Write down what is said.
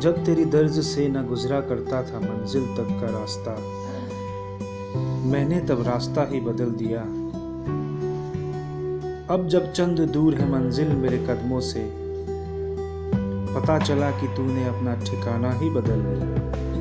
जब तेरी दर्ज से न गुजरा करता था मंजिल तक का रास्ता, मैंने तब रास्ता ही बदल दिया। अब जब चंद दूर है मंजिल मेरे कदमों से, पता चला कि तूने अपना ठिकाना ही बदल लिया